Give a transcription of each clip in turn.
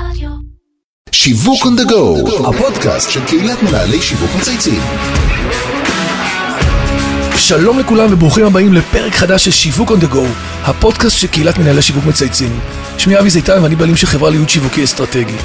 רדיו. שיווק on the go, הפודקאסט של קהילת מנהלי שיווק מצייצים. שלום לכולם וברוכים הבאים לפרק חדש של שיווק on the go, הפודקאסט של קהילת מנהלי שיווק מצייצים. שמי אבי זיתן ואני בעלים של חברה לייעוד שיווקי אסטרטגי.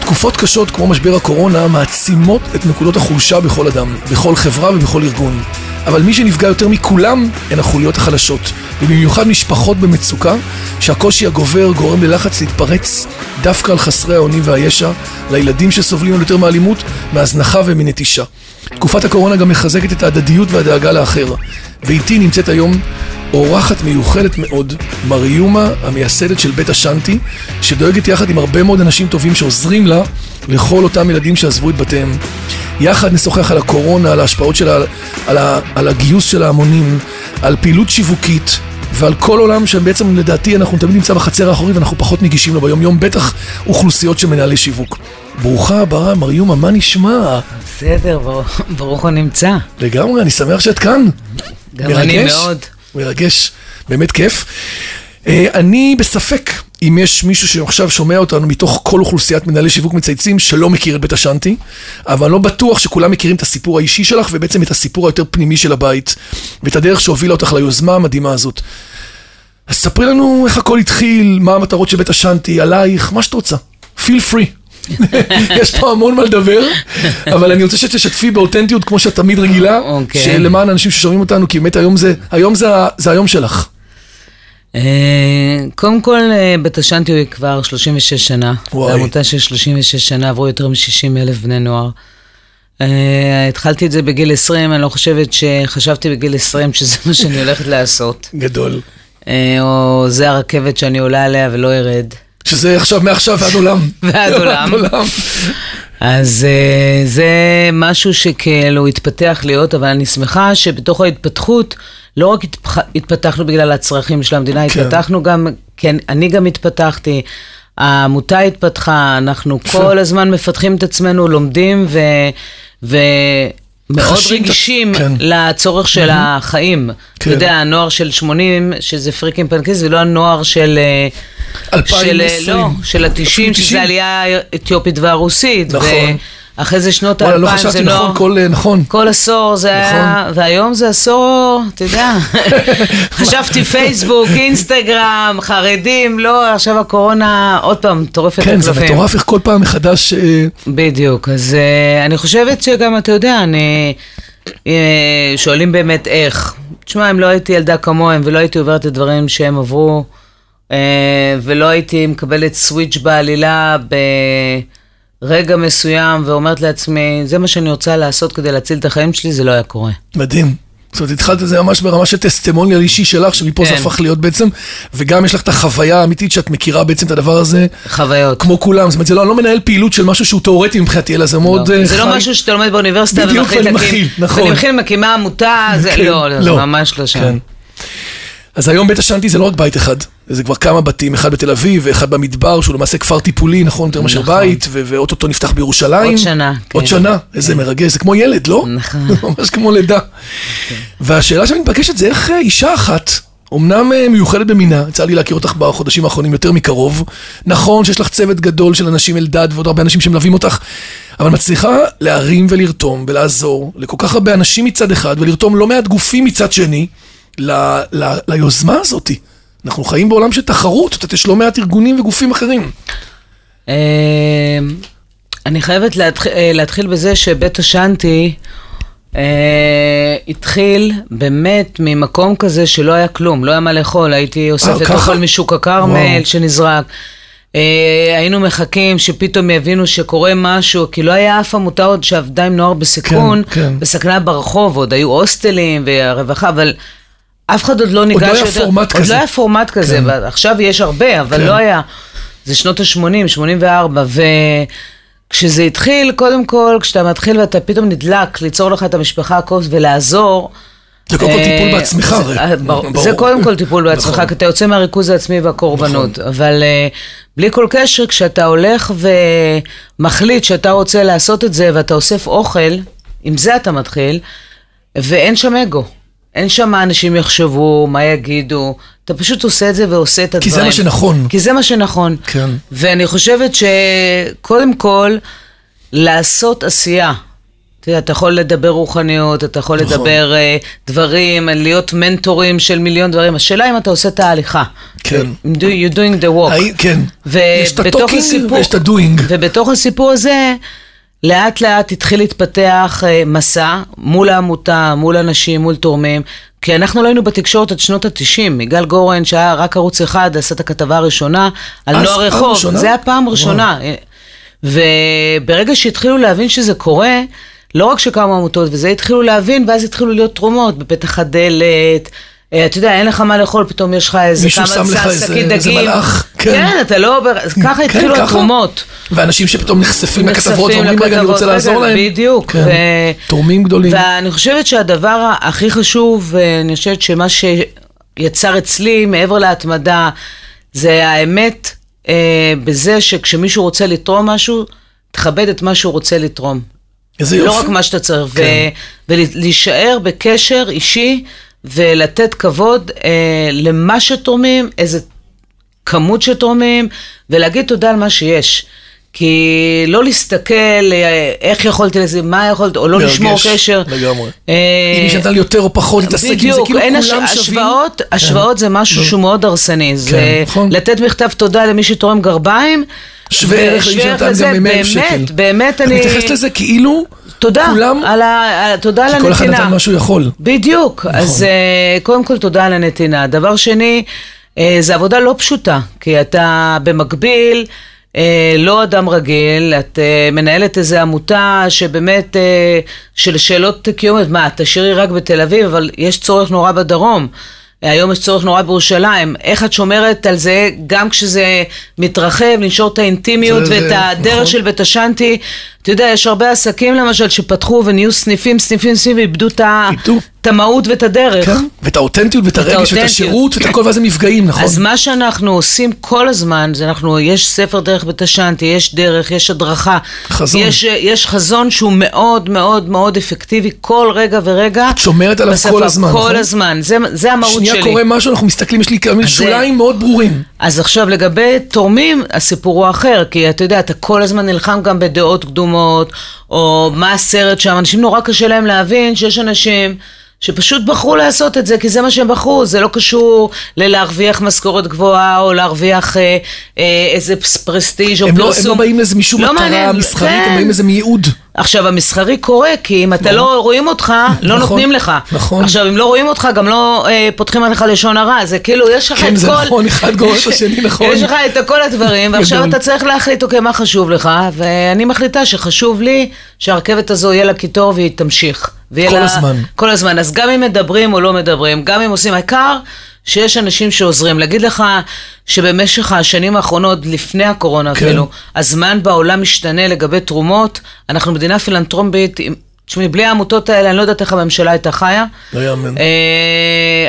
תקופות קשות כמו משבר הקורונה מעצימות את נקודות החולשה בכל אדם, בכל חברה ובכל ארגון. אבל מי שנפגע יותר מכולם הן החוליות החלשות, ובמיוחד משפחות במצוקה, שהקושי הגובר גורם ללחץ להתפרץ דווקא על חסרי האונים והישע, לילדים שסובלים יותר מאלימות, מהזנחה ומנטישה. תקופת הקורונה גם מחזקת את ההדדיות והדאגה לאחר, ואיתי נמצאת היום אורחת מיוחדת מאוד, מריומה, המייסדת של בית השנטי, שדואגת יחד עם הרבה מאוד אנשים טובים שעוזרים לה לכל אותם ילדים שעזבו את בתיהם. יחד נשוחח על הקורונה, על ההשפעות שלה, על, על, ה- על הגיוס של ההמונים, על פעילות שיווקית. ועל כל עולם שבעצם לדעתי אנחנו תמיד נמצא בחצר האחורי ואנחנו פחות נגישים לו ביום יום, בטח אוכלוסיות של מנהלי שיווק. ברוכה הבאה, מריומה, מה נשמע? בסדר, ברוך- ברוך הוא נמצא. לגמרי, אני שמח שאת כאן. גם אני מרגש? מאוד. מרגש, באמת כיף. אה, אני בספק אם יש מישהו שעכשיו שומע אותנו מתוך כל אוכלוסיית מנהלי שיווק מצייצים שלא מכיר את בית השנטי, אבל אני לא בטוח שכולם מכירים את הסיפור האישי שלך ובעצם את הסיפור היותר פנימי של הבית ואת הדרך שהובילה אותך ליוזמה המדהימה הזאת. אז ספרי לנו איך הכל התחיל, מה המטרות של בית השנטי, עלייך, מה שאת רוצה. feel free. יש פה המון מה לדבר, אבל אני רוצה שתשתפי באותנטיות כמו שאת תמיד רגילה, אוקיי. שלמען האנשים ששומעים אותנו, כי באמת היום זה, היום זה, זה היום שלך. אה, קודם כל, אה, בית השנטי הוא כבר 36 שנה. וואי. עמותה של 36 שנה, עברו יותר מ-60 אלף בני נוער. אה, התחלתי את זה בגיל 20, אני לא חושבת שחשבתי בגיל 20 שזה מה שאני הולכת לעשות. גדול. אה, או זה הרכבת שאני עולה עליה ולא ארד. שזה עכשיו, מעכשיו ועד עולם. ועד עולם. אז אה, זה משהו שכאילו התפתח להיות, אבל אני שמחה שבתוך ההתפתחות, לא רק התפח- התפתחנו בגלל הצרכים של המדינה, כן. התפתחנו גם, כן, אני גם התפתחתי, העמותה התפתחה, אנחנו כל הזמן מפתחים את עצמנו, לומדים ו... ו... מאוד רגישים כן. לצורך של החיים. כן. אתה יודע, הנוער של 80, שזה פריקים פנקיס, ולא הנוער של... אה, של, אה, 2020. לא, של אפילו ה-90, 90. שזה העלייה האתיופית והרוסית. נכון. ואחרי זה שנות וואלה, לא האלפיים זה חשבתי נוער. נכון, כל, אה, נכון. כל עשור זה היה, והיום זה עשור, אתה יודע, חשבתי פייסבוק, אינסטגרם, חרדים, לא, עכשיו הקורונה עוד פעם טורפת את כן, זה. מטורף איך כל פעם מחדש... אה, בדיוק, אז uh, אני חושבת שגם, אתה יודע, אני... Uh, שואלים באמת איך. תשמע, אם לא הייתי ילדה כמוהם ולא הייתי עוברת את הדברים שהם עברו, uh, ולא הייתי מקבלת סוויץ' בעלילה ברגע מסוים ואומרת לעצמי, זה מה שאני רוצה לעשות כדי להציל את החיים שלי, זה לא היה קורה. מדהים. זאת אומרת, התחלת את זה ממש ברמה של טסטימוניאל אישי שלך, שמפה זה כן. הפך להיות בעצם, וגם יש לך את החוויה האמיתית שאת מכירה בעצם את הדבר הזה, חוויות. כמו כולם. זאת אומרת, זה לא, אני לא מנהל פעילות של משהו שהוא תיאורטי מבחינתי, אלא זה מאוד... לא. אה, זה לא חי. משהו שאתה לומד באוניברסיטה בדיוק, ומחליט ואני להקים. מכיל, נכון. ואני מכיל, מקימה עמותה, זה כן, לא, לא, זה ממש לא שם. כן. אז היום בית השנטי זה לא רק בית אחד, זה כבר כמה בתים, אחד בתל אביב ואחד במדבר, שהוא למעשה כפר טיפולי, נכון, יותר מאשר נכון. בית, ואו-טו-טו נפתח בירושלים. עוד שנה, עוד כן. שנה, איזה מרגש, זה כמו ילד, לא? נכון. ממש כמו לידה. והשאלה שמתבקשת זה איך אה, אישה אחת, אמנם אה, מיוחדת במינה, יצא לי להכיר אותך בחודשים האחרונים יותר מקרוב, נכון שיש לך צוות גדול של אנשים אלדד ועוד הרבה אנשים שמלווים אותך, אבל מצליחה להרים ולרתום ולעזור לכל כך הרבה אנשים מצד אחד, ולרתום לא מעט גופים מצד שני, ל, ל, ליוזמה הזאתי. אנחנו חיים בעולם של תחרות, אתה יודע, יש לא מעט ארגונים וגופים אחרים. אה, אני חייבת. אה, להתחיל בזה שבית השנטי אה, התחיל באמת ממקום כזה שלא היה כלום, לא היה מה לאכול, הייתי אוספת ככה? אוכל משוק הכרמל. שנזרק. אה, היינו מחכים שפתאום יבינו שקורה משהו, כי לא היה אף עמותה עוד שעבדה עם נוער בסיכון, כן, כן. בסכנה ברחוב, עוד היו הוסטלים והרווחה, אבל אף אחד עוד לא ניגש לא היה. פורמט עוד כזה. לא היה פורמט כזה, כן. ועכשיו יש הרבה, אבל כן. לא היה. זה שנות ה-80, 84, וכשזה התחיל, קודם כל, כשאתה מתחיל ואתה פתאום נדלק ליצור לך את המשפחה הכוס ולעזור, זה קודם כל אה, טיפול בעצמך, הרי. אה. זה קודם כל טיפול בעצמך, נכון. כי אתה יוצא מהריכוז העצמי והקורבנות. נכון. אבל אה, בלי כל קשר, כשאתה הולך ומחליט שאתה רוצה לעשות את זה ואתה אוסף אוכל, עם זה אתה מתחיל, ואין שם אגו. אין שם מה אנשים יחשבו, מה יגידו. אתה פשוט עושה את זה ועושה את הדברים. כי זה מה שנכון. כי זה מה שנכון. כן. ואני חושבת שקודם כל, לעשות עשייה. אתה יודע, אתה יכול לדבר רוחניות, אתה יכול נכון. לדבר uh, דברים, להיות מנטורים של מיליון דברים. השאלה אם אתה עושה את ההליכה. כן. Do, you're doing the work. האי- כן. יש את ה talking ויש את ה doing. ובתוך הסיפור הזה, לאט לאט התחיל להתפתח אה, מסע מול העמותה, מול אנשים, מול תורמים. כי אנחנו לא היינו בתקשורת עד שנות ה-90. יגאל גורן, שהיה רק ערוץ אחד, עשה את הכתבה הראשונה על אה, נוער רחוב. זה היה פעם ראשונה. וברגע שהתחילו להבין שזה קורה, לא רק שקמו עמותות וזה, התחילו להבין, ואז התחילו להיות תרומות בפתח הדלת. אה, אתה יודע, אין לך מה לאכול, פתאום יש לך איזה מישהו כמה שם לך צע- איזה- שקית איזה דגים. מלאך, כן. כן, אתה לא... ככה כן, התחילו ככה. התרומות. ואנשים שפתאום נחשפים לכתבות ואומרים, רגע, אני רוצה לעזור להם. בדיוק. כן. תורמים גדולים. ואני חושבת שהדבר הכי חשוב, ואני חושבת שמה שיצר אצלי, מעבר להתמדה, זה האמת אה, בזה שכשמישהו רוצה לתרום משהו, תכבד את מה שהוא רוצה לתרום. איזה יופי. לא רק מה שאתה צריך. כן. ולהישאר בקשר אישי ולתת כבוד אה, למה שתורמים, איזה כמות שתורמים, ולהגיד תודה על מה שיש. כי לא להסתכל אה, איך יכולתי לזה, מה יכולתי, או לא מרגש, לשמור קשר. לגמרי. אה, אם לי יותר או פחות, להתעסק עם זה, כאילו כולם הש- שווים. השוואות, השוואות זה משהו שהוא מאוד הרסני. זה נכון. לתת מכתב תודה למי שתורם גרביים. שווה ערך ערך שנתן גם ממאה אלף שקל. באמת, באמת אני אני... מתייחס לזה כאילו, תודה, כולם, על ה... תודה על כי כל אחד הנתינה. נתן מה שהוא יכול. בדיוק, נכון. אז uh, קודם כל תודה על הנתינה. דבר שני, uh, זו עבודה לא פשוטה, כי אתה במקביל uh, לא אדם רגיל, את uh, מנהלת איזו עמותה שבאמת, uh, של שאלות קיומיות, מה, תשאירי רק בתל אביב, אבל יש צורך נורא בדרום. היום יש צורך נורא בירושלים. איך את שומרת על זה, גם כשזה מתרחב, לנשור את האינטימיות זה- ואת זה- הדרך נכון. של בית השאנטי. אתה יודע, יש הרבה עסקים למשל שפתחו ונהיו סניפים, סניפים, סניפים, ואיבדו את ה- איבדו. המהות ואת הדרך. כן, ואת האותנטיות ואת הרגש ואת. השירות ואת הכל, ואז הם נפגעים, נכון? אז מה שאנחנו עושים כל הזמן, זה אנחנו, יש ספר דרך בית השאנטי, יש דרך, יש הדרכה. חזון. יש, יש חזון שהוא מאוד מאוד מאוד אפקטיבי כל רגע ורגע. את שומרת עליו בשפה, כל הזמן, כל נכון? הזמן, זה, זה המהות שנייה שלי. קורה משהו, אנחנו מסתכלים, יש לי זה- שוליים מאוד ברורים. אז עכשיו לגבי תורמים, הסיפור הוא אחר, כי אתה יודע, אתה כל הזמן נלחם גם בדעות קדומות, או מה הסרט שם, אנשים נורא קשה להם להבין שיש אנשים שפשוט בחרו לעשות את זה, כי זה מה שהם בחרו, זה לא קשור ללהרוויח משכורת גבוהה, או להרוויח אה, אה, איזה פרסטיג' או הם לא, הם פרסום. לא באים לאיזה משום לא מטרה מסחרית, כן. הם באים לאיזה מייעוד. עכשיו, המסחרי קורה, כי אם אתה לא רואים אותך, לא נכון, נותנים לך. נכון. עכשיו, אם לא רואים אותך, גם לא אה, פותחים עליך לשון הרע. זה כאילו, יש לך כן, את זה כל... נכון, אחד גורם את השני, נכון. יש לך את כל הדברים, ועכשיו. אתה צריך להחליט, אוקיי, מה חשוב לך, ואני מחליטה שחשוב לי שהרכבת הזו יהיה לה קיטור והיא תמשיך. כל לה... הזמן. כל הזמן. אז גם אם מדברים או לא מדברים, גם אם עושים, העיקר שיש אנשים שעוזרים. להגיד לך שבמשך השנים האחרונות, לפני הקורונה כן. אפילו, הזמן בעולם משתנה לגבי תרומות, אנחנו מדינה פילנטרומבית, עם- תשמעי, בלי העמותות האלה, אני לא יודעת איך הממשלה הייתה חיה. לא יאמן. אה,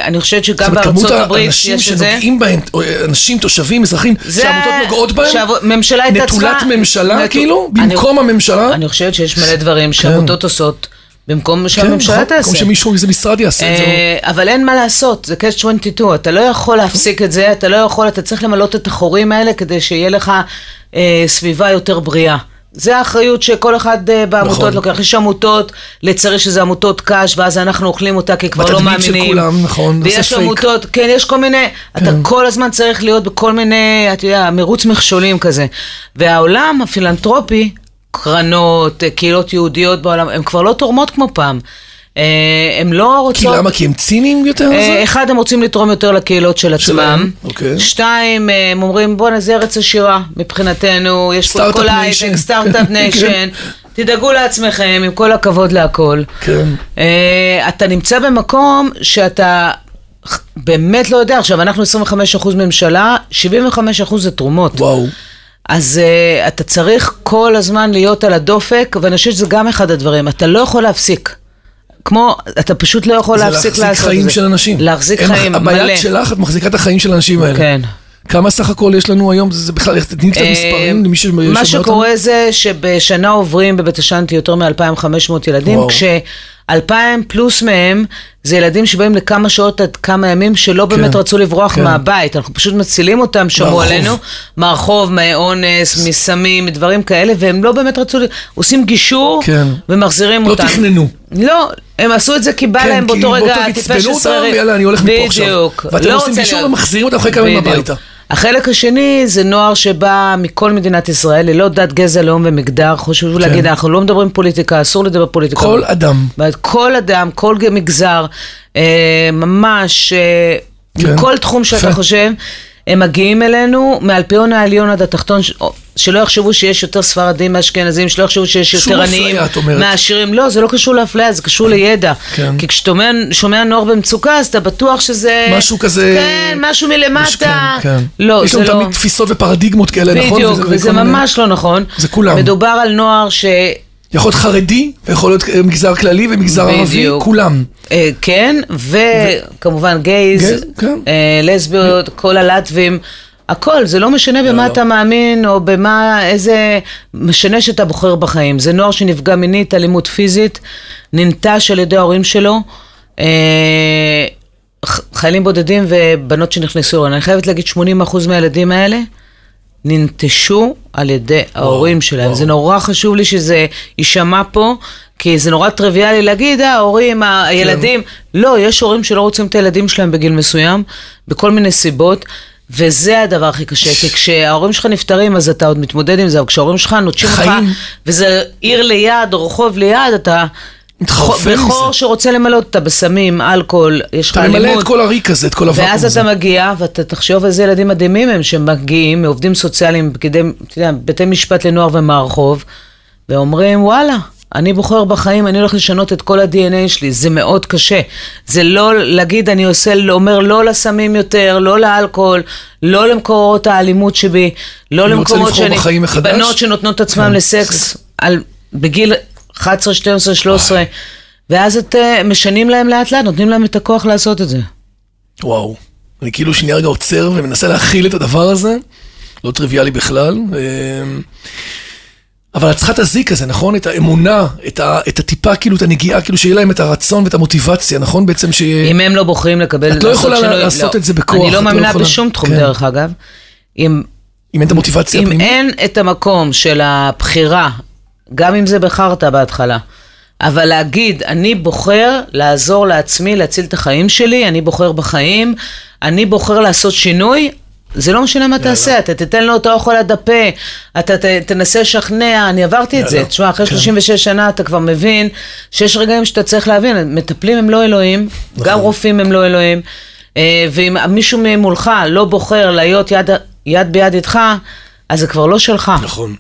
אני חושבת זאת שגם אומרת, כמות בארצות הברית האנשים יש את זה. שנוגעים בהם, או, אנשים, תושבים, אזרחים, זה- שהעמותות נוגעות בהם, שהממשלה הייתה נטולת צריכה- ממשלה, נטו- כאילו, אני- במקום הממשלה. אני חושבת שיש מלא דברים שעמותות עושות במקום כן, שהממשלה נכון, תעשה. במקום שמישהו, איזה משרד יעשה את זה. אה, אבל אין מה לעשות, זה קאץ' 22, אתה לא יכול להפסיק את זה, אתה לא יכול, אתה צריך למלות את החורים האלה כדי שיהיה לך אה, סביבה יותר בריאה. זה האחריות שכל אחד אה, בעמותות נכון. לוקח. יש עמותות, לצערי שזה עמותות קש, ואז אנחנו אוכלים אותה כי כבר לא בתדמית של מאמינים. כולם, נכון, ויש פייק. עמותות, כן, יש כל מיני, אתה כל הזמן צריך להיות בכל מיני, אתה יודע, מרוץ מכשולים כזה. והעולם הפילנטרופי, קרנות, אה, קהילות יהודיות בעולם, הן כבר לא תורמות כמו פעם. אה, הן לא רוצות... כי למה? כי הם ציניים יותר? אה? אחד, הם רוצים לתרום יותר לקהילות של עצמם. אוקיי. שתיים, אה, הם אומרים, בואנה, זה ארץ עשירה מבחינתנו, יש פה את כל. ההייטק, start-up nation. תדאגו לעצמכם, עם כל הכבוד להכל. כן. אה, אתה נמצא במקום שאתה באמת לא יודע. עכשיו, אנחנו 25% ממשלה, 75% זה תרומות. וואו. אז uh, אתה צריך כל הזמן להיות על הדופק, ואני חושבת שזה גם אחד הדברים, אתה לא יכול להפסיק. כמו, אתה פשוט לא יכול להפסיק לעשות את זה. זה להחזיק חיים של אנשים. להחזיק חיים, הבעיה מלא. הבעיה שלך, את מחזיקה את החיים של האנשים האלה. כן. כמה סך הכל יש לנו היום? זה, זה בכלל, תתני קצת אה, מספרים למי ששומע אותנו. מה שקורה זה שבשנה עוברים בבית השנטי יותר מ-2,500 ילדים, כש... אלפיים פלוס מהם זה ילדים שבאים לכמה שעות עד כמה ימים שלא כן, באמת רצו לברוח כן. מהבית, אנחנו פשוט מצילים אותם, שמעו עלינו, מהרחוב, מאונס, מסמים, מדברים כאלה, והם לא באמת רצו, עושים גישור כן. ומחזירים לא אותם. לא תכננו. לא, הם עשו את זה כי בא כן, להם באותו רגע, טיפש עשרה... כן, כי באותו עצבנו אותם, יאללה, אני הולך מפה עכשיו. בדיוק. ואתם לא עושים גישור להיות. ומחזירים אותם אחרי כמה ימים הביתה. החלק השני זה נוער שבא מכל מדינת ישראל, ללא דת, גזע, לאום ומגדר. חשוב להגיד, אנחנו לא מדברים פוליטיקה, אסור לדבר פוליטיקה. כן. כל אדם. כל אדם, כל מגזר, אה, ממש, אה, כן. מכל תחום שאתה. חושב, הם מגיעים אלינו מאלפיון העליון עד התחתון, שלא יחשבו שיש יותר ספרדים מאשכנזים, שלא יחשבו שיש יותר עניים. מהעשירים. לא, זה לא קשור לאפליה, זה קשור לידע. כן. כי כשאתה שומע נוער במצוקה, אז אתה בטוח שזה... משהו כזה... כן, משהו מלמטה. כן, כן. לא, יש זה לא... תמיד תפיסות ופרדיגמות כאלה, נכון? בדיוק, וזה מיני- ממש לא נכון. זה כולם. מדובר על נוער ש... יכול להיות חרדי, ויכול להיות אה, מגזר כללי ומגזר ערבי, בדיוק. כולם. אה, כן, וכמובן גייז, גייז, כן. אה, לסביות, כל הלטבים, הכל, זה לא משנה במה לא. אתה מאמין או במה, איזה, משנה שאתה בוחר בחיים. זה נוער שנפגע מינית, אלימות פיזית, ננטש על ידי ההורים שלו. אה, חיילים בודדים ובנות שנכנסו, אני חייבת להגיד 80% מהילדים האלה ננטשו על ידי ההורים שלהם. זה נורא חשוב לי שזה יישמע פה, כי זה נורא טריוויאלי להגיד, "אה, ההורים, הילדים. לא, יש הורים שלא רוצים את הילדים שלהם בגיל מסוים, בכל מיני סיבות. וזה הדבר הכי קשה, כי כשההורים שלך נפטרים אז אתה עוד מתמודד עם זה, אבל כשההורים שלך נוטשים אותך. וזה עיר ליד או רחוב ליד, אתה. בחור שרוצה למלא אותה בסמים, אלכוהול, יש לך אתה אלימות. ממלא את כל הריק הזה, את כל הוואקום ואז הזה. אתה מגיע, ואתה תחשוב איזה ילדים מדהימים הם שמגיעים מעובדים סוציאליים, פקידי, אתה יודע, בתי משפט לנוער ומהרחוב, ואומרים, וואלה, אני בוחר בחיים, אני הולך לשנות את כל ה-DNA שלי, זה מאוד קשה. זה לא להגיד, אני עושה, אומר לא לסמים יותר, לא לאלכוהול, לא למקורות האלימות שבי, לא אני רוצה למקומות לבחור שאני... בחיים מחדש. בנות שנותנות את עצמן כן, לסקס על, בגיל 11, 12, 13, ואז את, אה, משנים להם לאט לאט, נותנים להם את הכוח לעשות את זה. וואו. אני כאילו שנייה רגע עוצר ומנסה להכיל את הדבר הזה. לא טריוויאלי בכלל. אמ, אבל את צריכה את הזיק הזה, נכון? את האמונה, את, ה, את הטיפה, כאילו, את הנגיעה, כאילו שיהיה להם את הרצון ואת המוטיבציה, נכון? בעצם שיהיה... אם הם לא בוחרים לקבל... את לא יכולה שינוי- לעשות לא. את זה בכוח, אני לא לא מאמינה יכולה. בשום תחום, כן. דרך אגב. אם, אם אין את המוטיבציה אם הפנימית. אין את המקום של הבחירה, גם אם זה בחרטא בהתחלה, אבל להגיד, אני בוחר לעזור לעצמי, להציל את החיים שלי, אני בוחר בחיים, אני בוחר לעשות שינוי, זה לא משנה מה תעשה, אתה תיתן לו את האוכל עד הפה, אתה ת, תנסה לשכנע, אני עברתי את זה. יאללה. תשמע, אחרי כן. 36 שנה אתה כבר מבין שיש רגעים שאתה צריך להבין, מטפלים הם לא אלוהים, נכון. גם רופאים הם לא אלוהים, אה, ואם מישהו ממולך לא בוחר להיות יד, יד ביד איתך, אז זה כבר לא שלך. נכון.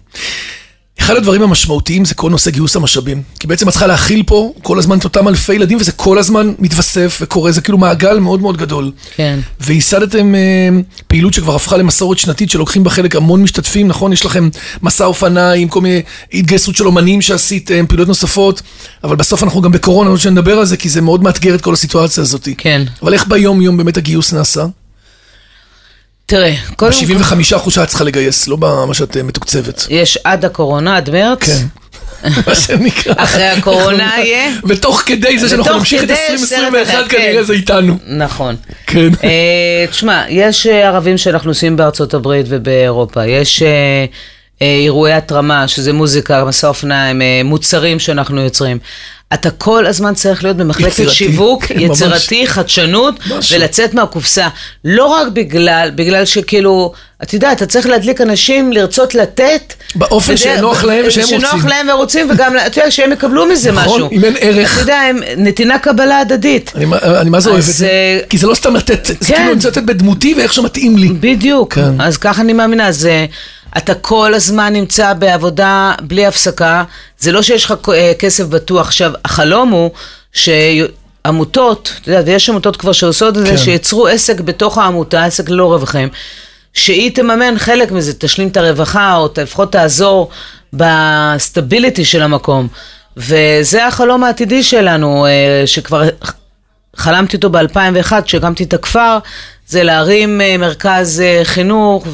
אחד הדברים המשמעותיים זה כל נושא גיוס המשאבים. כי בעצם את צריכה להכיל פה כל הזמן את אותם אלפי ילדים, וזה כל הזמן מתווסף וקורה, זה כאילו מעגל מאוד מאוד גדול. כן. וייסדתם אה, פעילות שכבר הפכה למסורת שנתית, שלוקחים בה חלק המון משתתפים, נכון? יש לכם מסע אופניים, כל מיני התגייסות של אומנים שעשיתם, פעילויות נוספות, אבל בסוף אנחנו גם בקורונה, עוד שנדבר על זה, כי זה מאוד מאתגר את כל הסיטואציה הזאת. כן. אבל איך ביום-יום באמת הגיוס נעשה? תראה, קודם כל, ב-75 אחוז שאת צריכה לגייס, לא במה שאת אה, מתוקצבת. יש עד הקורונה, עד מרץ. כן. מה שנקרא. אחרי הקורונה יהיה. ותוך כדי זה שאנחנו נמשיך את כדי 2021 סרט אחד, כנראה כן. זה איתנו. נכון. כן. אה, תשמע, יש אה, ערבים שאנחנו עושים בארצות הברית ובאירופה, יש אירועי התרמה, שזה מוזיקה, מסע אופניים, מוצרים שאנחנו יוצרים. אתה כל הזמן צריך להיות במחלקת יצירתי, שיווק, כן, ממש. יצירתי, חדשנות, משהו. ולצאת מהקופסה. לא רק בגלל, בגלל שכאילו, אתה יודע, אתה צריך להדליק אנשים לרצות לתת. באופן וזה- שנוח להם ושהם רוצים. שנוח להם ורוצים, וגם, אתה יודע, שהם יקבלו מזה נכון, משהו. אם אין ערך. אתה יודע, הם- נתינה קבלה הדדית. אני, אני מה זה אוהב את זה? אה, כי זה לא סתם לתת, זה כן. כאילו אני רוצה לתת בדמותי ואיך שמתאים לי. בדיוק, כן. אז ככה אני מאמינה, אז אה, אתה כל הזמן נמצא בעבודה בלי הפסקה, זה לא שיש לך אה, כסף בטוח. עכשיו, החלום הוא שעמותות, אתה יודע, ויש עמותות כבר שעושות את זה, כן. שיצרו עסק בתוך העמותה, עסק ללא רווחים, שהיא תממן חלק מזה, תשלים את הרווחה, או לפחות תעזור בסטביליטי של המקום. וזה החלום העתידי שלנו, אה, שכבר חלמתי אותו ב-2001, כשהקמתי את הכפר, זה להרים אה, מרכז חינוך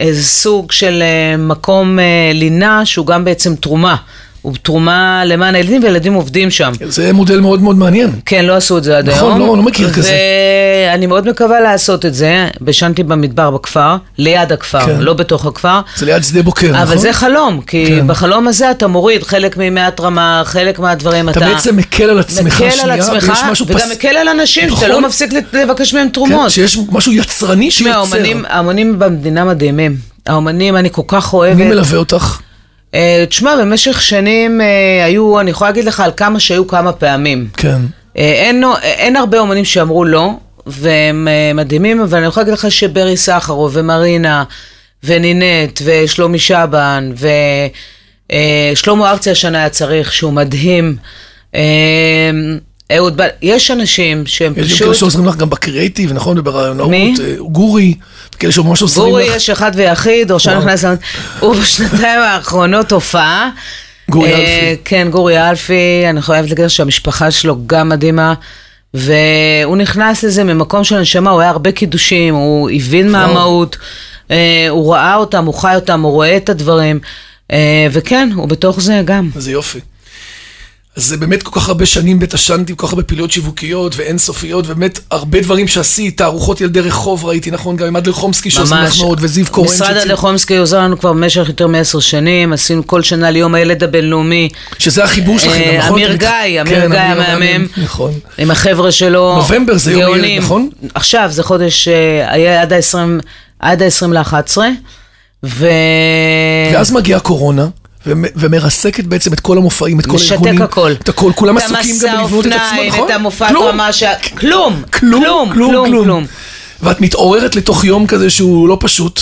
ואיזה סוג של אה, מקום אה, לינה שהוא גם בעצם תרומה. הוא תרומה למען הילדים, וילדים עובדים שם. זה מודל מאוד מאוד מעניין. כן, לא עשו את זה עד נכון, היום. לא, לא מכיר כזה. ואני מאוד מקווה לעשות את זה. בשנתי במדבר בכפר, ליד הכפר, כן. לא בתוך הכפר. זה ליד שדה בוקר, נכון? אבל זה חלום, כי כן. בחלום הזה אתה מוריד חלק מימי התרמה, חלק מהדברים אתה אתה... בעצם מקל על עצמך מקל על שנייה, עצמך, ויש משהו וגם פס- מקל על אנשים, שאתה נכון. לא מפסיק לבקש מהם כן, תרומות. שיש משהו יצרני שיוצר. האומנים במדינה מדהימים. האומנים, אני כל כך מי אוהבת. מלווה אותך? אה, תשמע, במשך שנים אה, היו, אני יכולה להגיד לך על כמה שהיו כמה פעמים. כן. אה, אין, אין הרבה אומנים שאמרו לא, והם אה, מדהימים, אבל אני יכולה להגיד לך שברי סחרוב ומרינה ונינט ושלומי שבן ושלמה ארצי השנה היה צריך, שהוא מדהים. אה, אהוד. יש אנשים שהם יש גם פשוט... כאלה שעוזרים לך גם בקריאייטיב, נכון? וברעיונאות. מי? גורי, כאלה שממש עוזרים גורי לך. יש אחד ויחיד, או שאני. נכנס... הוא בשנתיים האחרונות הופעה. גורי אה, אלפי. כן, גורי אלפי, אני חייבת להגיד שהמשפחה שלו גם מדהימה. והוא נכנס לזה ממקום של נשמה, הוא היה הרבה קידושים, הוא הבין מה. המהות, אה, הוא ראה אותם, הוא חי אותם, הוא רואה את הדברים, אה, וכן, הוא בתוך זה גם. איזה יופי. זה באמת כל כך הרבה שנים בתש"נתי, כל כך הרבה פעילויות שיווקיות ואינסופיות, ובאמת הרבה דברים שעשית, תערוכות ילדי רחוב ראיתי, נכון? גם עם אדלר חומסקי שעוזרים לך מאוד, וזיו קורן. משרד שהציל- הלחומסקי עוזר לנו כבר במשך יותר מעשר שנים, עשינו כל שנה ליום הילד הבינלאומי. שזה החיבור שלכם, אה, נכון? אמיר גיא, אמיר כן, גיא אמיר המהמם. נכון. עם החבר'ה שלו. נובמבר זה יום ילד, גאונים. נכון? עכשיו, זה חודש, אה, היה עד ה-20, עד ה-20 ל-11, ו... ואז מגיעה קורונה. ומ- ומרסקת בעצם את כל המופעים, את כל משתק הארגונים. הכל. את הכל, כולם עסוקים גם לבנות את עצמם, נכון? את המופע כלום. רמה ש... כלום, כלום, כלום, כלום. כלום. ואת מתעוררת לתוך יום כזה שהוא לא פשוט.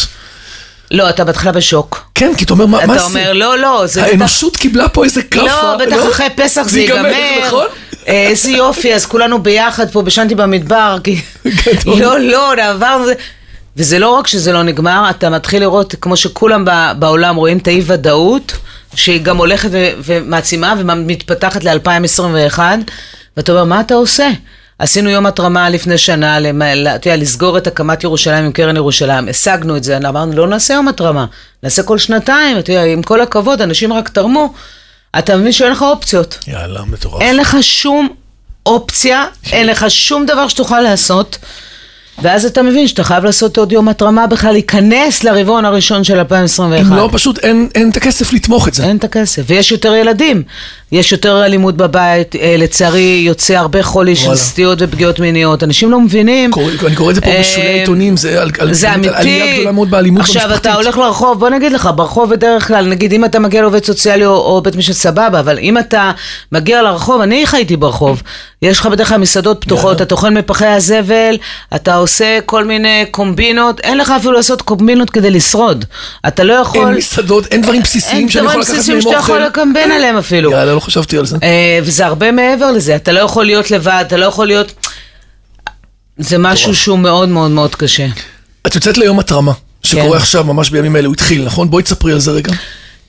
לא, אתה בהתחלה בשוק. כן, כי אתה אומר, מה, מה אתה זה? אומר, לא, לא, זה בטח... האנושות קיבלה פה איזה כאפה. לא, בטח אחרי פסח זה ייגמר. נכון? אה, איזה יופי, אז כולנו ביחד פה בשנתי במדבר, כי... גדול. לא, לא, עברנו... וזה לא רק שזה לא נגמר, אתה מתחיל לראות, כמו שכולם בעולם רואים את האי-ודאות, שהיא גם הולכת ומעצימה ומתפתחת ל-2021, ואתה אומר, מה אתה עושה? עשינו יום התרמה לפני שנה, אתה יודע, לסגור את הקמת ירושלים עם קרן ירושלים, השגנו את זה, אמרנו, לא נעשה יום התרמה, נעשה כל שנתיים, אתה יודע, עם כל הכבוד, אנשים רק תרמו, אתה מבין שאין לך אופציות. יאללה, מטורף. אין לך שום אופציה, אין לך שום דבר שתוכל לעשות, ואז אתה מבין שאתה חייב לעשות עוד יום התרמה בכלל, להיכנס לרבעון הראשון של 2021. אם לא, פשוט אין, אין את הכסף לתמוך את זה. אין את הכסף, ויש יותר ילדים, יש יותר אלימות בבית, אה, לצערי יוצא הרבה חולי של. סטיות ופגיעות מיניות, אנשים לא מבינים. קורא- אני קורא את זה פה אה, בשולי זה על, על, זה אמיתי. על עלייה גדולה מאוד באלימות עכשיו במשפחתית. אתה הולך לרחוב, בוא נגיד לך, ברחוב בדרך כלל, נגיד אם אתה מגיע לעובד סוציאלי או, או בית משפט סבבה, אבל אם אתה מגיע לרחוב, אני חייתי ברחוב, יש לך בדרך כלל מסעדות פתוחות. אתה אוכל מפחי הזבל, אתה עושה כל מיני קומבינות, אין לך אפילו לעשות קומבינות כדי לשרוד. אתה לא יכול... אין מסעדות, אין דברים בסיסיים שאני יכול לקחת מהם אוכל. לא חשבתי על זה. אה, וזה הרבה מעבר לזה, אתה לא יכול להיות לבד, אתה לא יכול להיות... זה משהו שהוא מאוד מאוד מאוד קשה. את יוצאת ליום התרמה, שקורה כן. עכשיו, ממש בימים אלה, הוא התחיל, נכון? בואי תספרי על זה רגע.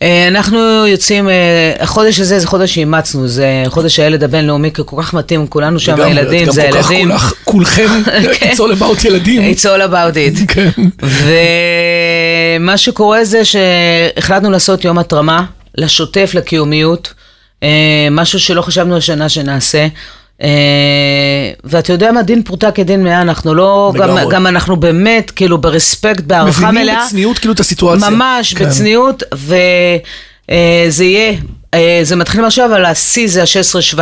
אה, אנחנו יוצאים, אה, החודש הזה זה חודש שאימצנו, זה חודש הילד הבינלאומי, כי כל כך מתאים, כולנו שם לגמרי, ילדים, זה גם כל כך ילדים. כולכם, כן. it's all about ילדים. It's all about it. כן. ומה שקורה זה שהחלטנו לעשות יום התרמה לשוטף, לקיומיות, אה, משהו שלא חשבנו השנה שנעשה. אה, ואתה יודע מה, דין פרוטה כדין מאה, אנחנו לא, גם. גם אנחנו באמת, כאילו ברספקט, בהערכה מלאה. מבינים בצניעות כאילו את הסיטואציה. ממש, כן. בצניעות, וזה יהיה, אה, זה מתחיל עכשיו, אבל השיא זה ה-16-17.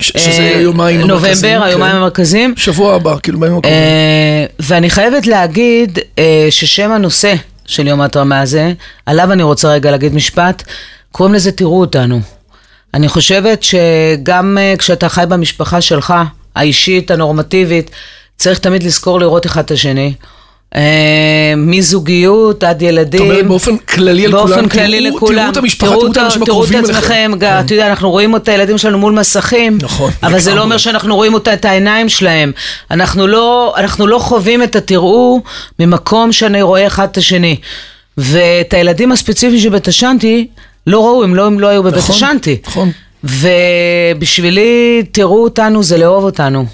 ש- שזה היומיים המרכזיים, נובמבר, היומיים כן. המרכזיים. שבוע הבא, כאילו בימים הקרובים. אה, ואני חייבת להגיד אה, ששם הנושא של יום ההתרמה הזה, עליו אני רוצה רגע להגיד משפט, קוראים לזה תראו אותנו. אני חושבת שגם אה, כשאתה חי במשפחה שלך, האישית, הנורמטיבית, צריך תמיד לזכור לראות אחד את השני. אה, מזוגיות עד ילדים. את אומרת באופן כללי על כולם, באופן כללי תראו- לכולם. תראו את המשפחה, תראו את האנשים תראו הקרובים את אליכם. עצמכם, כן. אתה יודע, אנחנו רואים את הילדים שלנו מול מסכים, נכון, אבל זה לא. אומר שאנחנו רואים אותה, את העיניים שלהם. אנחנו לא, אנחנו לא חווים את התראו ממקום שאני רואה אחד את השני. ואת הילדים הספציפיים השנטי, לא ראו, הם לא, הם לא היו בבית נכון, השנטי. נכון. ובשבילי, תראו אותנו זה לאהוב אותנו.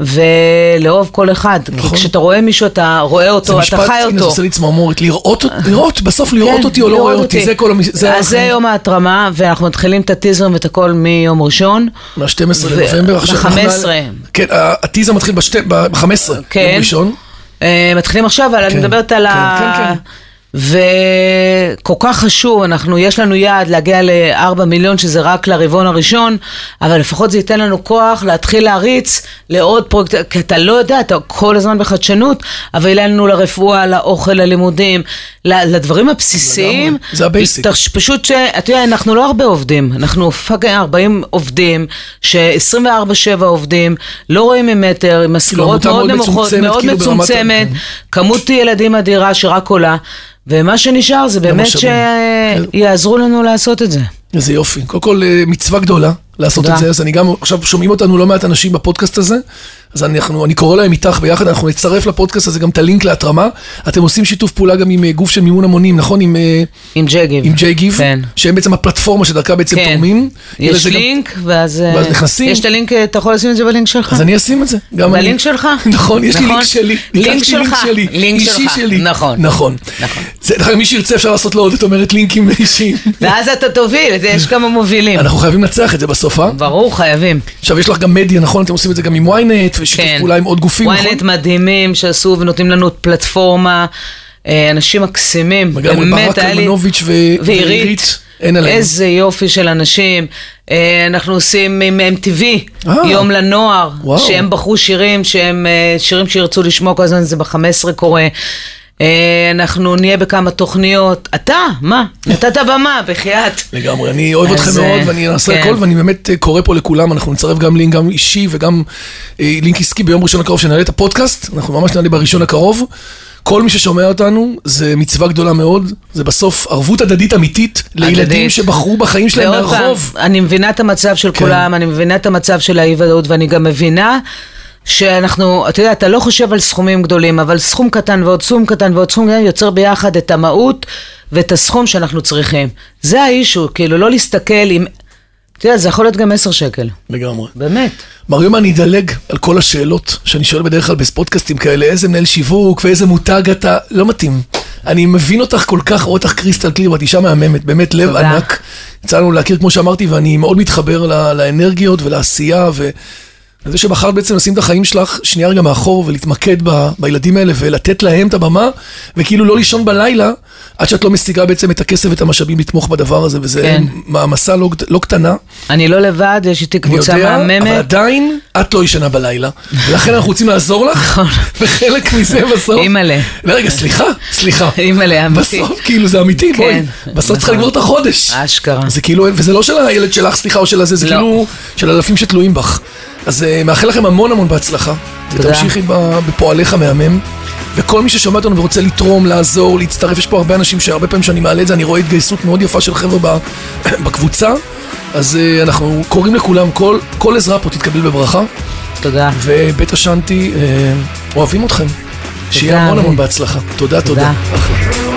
ולאהוב כל אחד. נכון. כי כשאתה רואה מישהו, אתה רואה אותו, אתה משפט, חי הנה, זה אותו. עושה לי צמרמורת, לראות, לראות, בסוף לראות כן, אותי או לא רואה אותי, זה כל המ... זה אז זה. יום ההתרמה, ואנחנו מתחילים את הטיזר ואת הכל מיום ראשון. מה-12 ו- לנובמבר עכשיו. ב- אנחנו- 15. כן, הטיזר מתחיל ב-15, כן. יום ראשון. אה, מתחילים עכשיו, אבל אני כן, מדברת על כן, ה... וכל כך חשוב, אנחנו, יש לנו יעד להגיע ל-4 מיליון, שזה רק לרבעון הראשון, אבל לפחות זה ייתן לנו כוח להתחיל להריץ לעוד פרויקט, כי אתה לא יודע, אתה כל הזמן בחדשנות, אבל יהיה לנו לרפואה, לאוכל, ללימודים, לדברים הבסיסיים. לגמרי, זה ה basic. פשוט ש... אתה יודע, אנחנו לא הרבה עובדים, אנחנו fucking 40 עובדים, ש-24-7 עובדים, לא רואים ממטר, עם משכורות עמותה מאוד נמוכות, מאוד כאילו מצומצמת, כן. כמות ילדים אדירה שרק עולה, ומה שנשאר זה באמת המשאבים. כן. שיעזרו לנו לעשות את זה. איזה יופי. קודם כל, אה, מצווה גדולה לעשות תודה. את זה, אז אני גם, עכשיו שומעים אותנו לא מעט אנשים בפודקאסט הזה, אז אנחנו, אני קורא להם איתך ביחד, אנחנו נצרף לפודקאסט הזה גם את הלינק להתרמה. אתם עושים שיתוף פעולה גם עם אה, גוף של מימון המונים, נכון? עם, אה, עם ג'גיב. עם ג'יי גיב, כן. שהם בעצם הפלטפורמה שדרכה בעצם כן. תורמים. יש לזה גם- לינק, ואז... אה, ואז נכנסים. יש את הלינק, אתה יכול לשים את זה בלינק שלך? אז אני אשים את זה. גם אני- בלינק שלך? נכון, יש לי נכון. לינק שלי. לינק ביקשתי לינק שלך. שלי. לינק אישי שלך. שלי. נכון. נכון. נכון. זה, מי שירצה אפשר לעשות לו עוד, את אומרת לינקים אישיים. ואז אתה תוביל, יש כמה מובילים. אנחנו חייבים לנצח את זה בסוף, אה? ברור, חייבים. עכשיו יש לך גם מדיה, נכון? אתם עושים את זה גם עם ynet, ושיתוף כן. פעולה עם עוד גופים, נכון? ynet מדהימים שעשו ונותנים לנו פלטפורמה, אה, אנשים מקסימים, לגמרי, באמת, ברק היה לי... קלמנוביץ' ו- ועירית, ועירית, אין עליהם. איזה יופי של אנשים. אה, אנחנו עושים עם MTV, אה. יום לנוער, וואו. שהם בחרו שירים, שהם אה, שירים שירצו לשמוע כל הזמן, זה ב-15 קורה. אה, אנחנו נהיה בכמה תוכניות. אתה, מה? נתת במה, בחייאת. לגמרי, אני אוהב אתכם מאוד אה, ואני אעשה כן. הכל ואני באמת אה, קורא פה לכולם, אנחנו נצרף גם לינק גם אישי וגם לינק עסקי ביום ראשון הקרוב שנעלה את הפודקאסט, אנחנו ממש נעלה בראשון הקרוב. כל מי ששומע אותנו, זה מצווה גדולה מאוד, זה בסוף ערבות הדדית אמיתית לילדים הדדית. שבחרו בחיים שלהם מהרחוב. אני מבינה את המצב של כן. כולם, אני מבינה את המצב של האי ודאות, ואני גם מבינה שאנחנו, אתה יודע, אתה לא חושב על סכומים גדולים, אבל סכום קטן ועוד סכום קטן ועוד סכום קטן יוצר ביחד את המהות ואת הסכום שאנחנו צריכים. זה האישו, כאילו לא להסתכל עם... אתה יודע, זה יכול להיות גם עשר שקל, לגמרי. באמת. מר יומה, אני אדלג על כל השאלות שאני שואל בדרך כלל בפודקאסטים כאלה, איזה מנהל שיווק ואיזה מותג אתה, לא מתאים. אני מבין אותך כל כך, רואה אותך קריסטל קליר, ואת אישה מהממת, באמת לב תודה. ענק. יצא לנו להכיר, כמו שאמרתי, ואני מאוד מתחבר לאנרגיות ולעשייה, ו... וזה שבחרת בעצם לשים את החיים שלך שנייה רגע מאחור ולהתמקד ב, בילדים האלה ולתת להם את הבמה, וכאילו לא לישון בלילה עד שאת לא משיגה בעצם את הכסף ואת המשאבים לתמוך בדבר הזה, וזה כן. מעמסה לא, לא קטנה. אני לא לבד, יש איתי אני קבוצה יודע, אבל מהממת. עדיין את לא ישנה בלילה, ולכן אנחנו רוצים לעזור לך, וחלק מזה בסוף... נכון. אימא'לה. לא, רגע, סליחה, סליחה. אימא'לה, אמיתי. בסוף, כאילו, זה אמיתי, בואי. כן, בסוף נכון. לגמור את החודש. אשכרה. זה כאילו, וזה לא של הילד שלך, סליחה, או של הזה, זה לא. כאילו של אלפים שתלויים בך. אז מאחל לכם המון המון בהצלחה. תודה. ותמשיכי ב- בפועלך המהמם. וכל מי ששומע אותנו ורוצה לתרום, לעזור, להצטרף, יש פה הרבה אנשים שהרבה פעמים שאני מעלה את זה, אני רואה התגייסות מאוד יפה של חבר'ה בקבוצה. אז אה, אנחנו קוראים לכולם, כל, כל עזרה פה תתקבל בברכה. תודה. ובית השנטי, אה, אוהבים אתכם. שיהיה המון. המון בהצלחה. תודה, תודה. תודה.